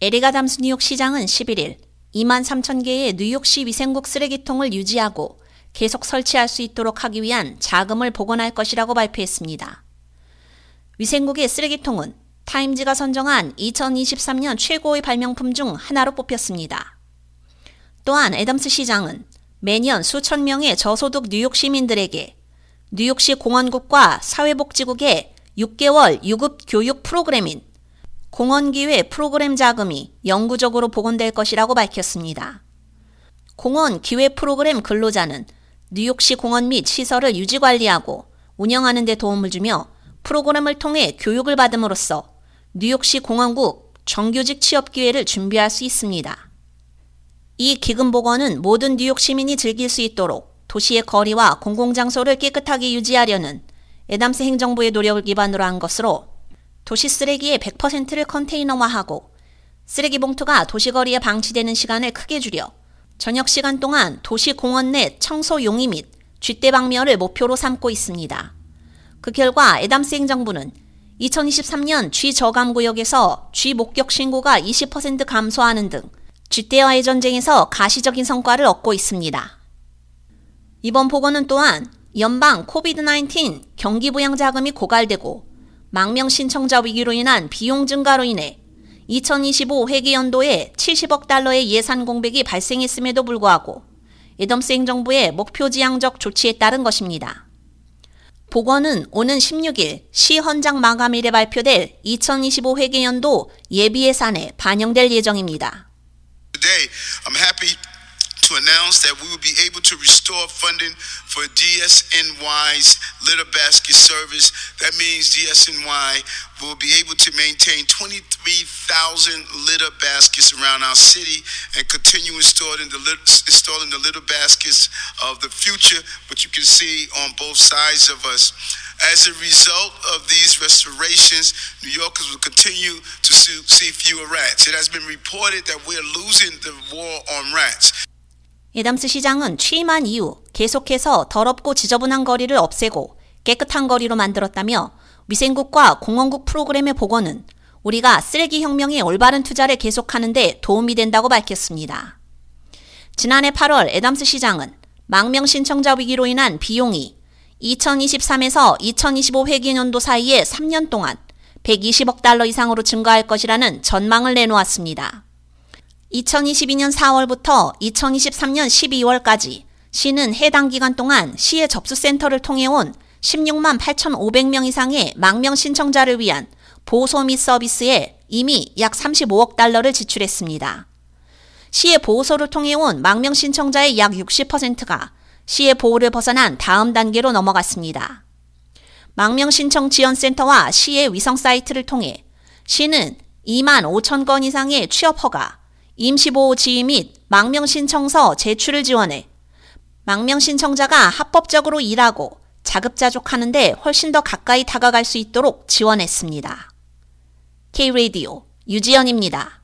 에릭 애덤스 뉴욕 시장은 11일 2만 3천 개의 뉴욕시 위생국 쓰레기통을 유지하고 계속 설치할 수 있도록 하기 위한 자금을 복원할 것이라고 발표했습니다. 위생국의 쓰레기통은 타임즈가 선정한 2023년 최고의 발명품 중 하나로 뽑혔습니다. 또한 애덤스 시장은 매년 수천 명의 저소득 뉴욕 시민들에게 뉴욕시 공원국과 사회복지국의 6개월 유급 교육 프로그램인 공원기회 프로그램 자금이 영구적으로 복원될 것이라고 밝혔습니다. 공원 기회 프로그램 근로자는 뉴욕시 공원 및 시설을 유지 관리하고 운영하는 데 도움을 주며 프로그램을 통해 교육을 받음으로써 뉴욕시 공원국 정규직 취업 기회를 준비할 수 있습니다. 이 기금 복원은 모든 뉴욕 시민이 즐길 수 있도록 도시의 거리와 공공장소를 깨끗하게 유지하려는 에담스 행정부의 노력을 기반으로 한 것으로 도시 쓰레기의 100%를 컨테이너화하고 쓰레기 봉투가 도시거리에 방치되는 시간을 크게 줄여 저녁 시간 동안 도시 공원 내 청소 용의 및 쥐떼 방면을 목표로 삼고 있습니다. 그 결과 에담스 행정부는 2023년 쥐 저감 구역에서 쥐 목격 신고가 20% 감소하는 등 쥐떼와의 전쟁에서 가시적인 성과를 얻고 있습니다. 이번 보고는 또한 연방 코비드-19 경기 부양 자금이 고갈되고 망명 신청자 위기로 인한 비용 증가로 인해 2025 회계연도에 70억 달러의 예산 공백이 발생했음에도 불구하고 에덤스 행정부의 목표 지향적 조치에 따른 것입니다. 보건은 오는 16일 시 헌장 마감일에 발표될 2025 회계연도 예비 예산에 반영될 예정입니다. Today, to announce that we will be able to restore funding for DSNY's litter basket service. That means DSNY will be able to maintain 23,000 litter baskets around our city and continue installing the, installing the litter baskets of the future, which you can see on both sides of us. As a result of these restorations, New Yorkers will continue to see fewer rats. It has been reported that we're losing the war on rats. 에담스 시장은 취임한 이후 계속해서 더럽고 지저분한 거리를 없애고 깨끗한 거리로 만들었다며 위생국과 공원국 프로그램의 복원은 우리가 쓰레기 혁명의 올바른 투자를 계속하는데 도움이 된다고 밝혔습니다. 지난해 8월 에담스 시장은 망명 신청자 위기로 인한 비용이 2023에서 2025 회계년도 사이에 3년 동안 120억 달러 이상으로 증가할 것이라는 전망을 내놓았습니다. 2022년 4월부터 2023년 12월까지 시는 해당 기간 동안 시의 접수센터를 통해 온 16만 8,500명 이상의 망명 신청자를 위한 보소 및 서비스에 이미 약 35억 달러를 지출했습니다. 시의 보호소를 통해 온 망명 신청자의 약 60%가 시의 보호를 벗어난 다음 단계로 넘어갔습니다. 망명 신청 지원 센터와 시의 위성 사이트를 통해 시는 2만 5천 건 이상의 취업 허가, 임시보호 지휘 및 망명 신청서 제출을 지원해 망명 신청자가 합법적으로 일하고 자급자족하는데 훨씬 더 가까이 다가갈 수 있도록 지원했습니다. K-Radio 유지연입니다.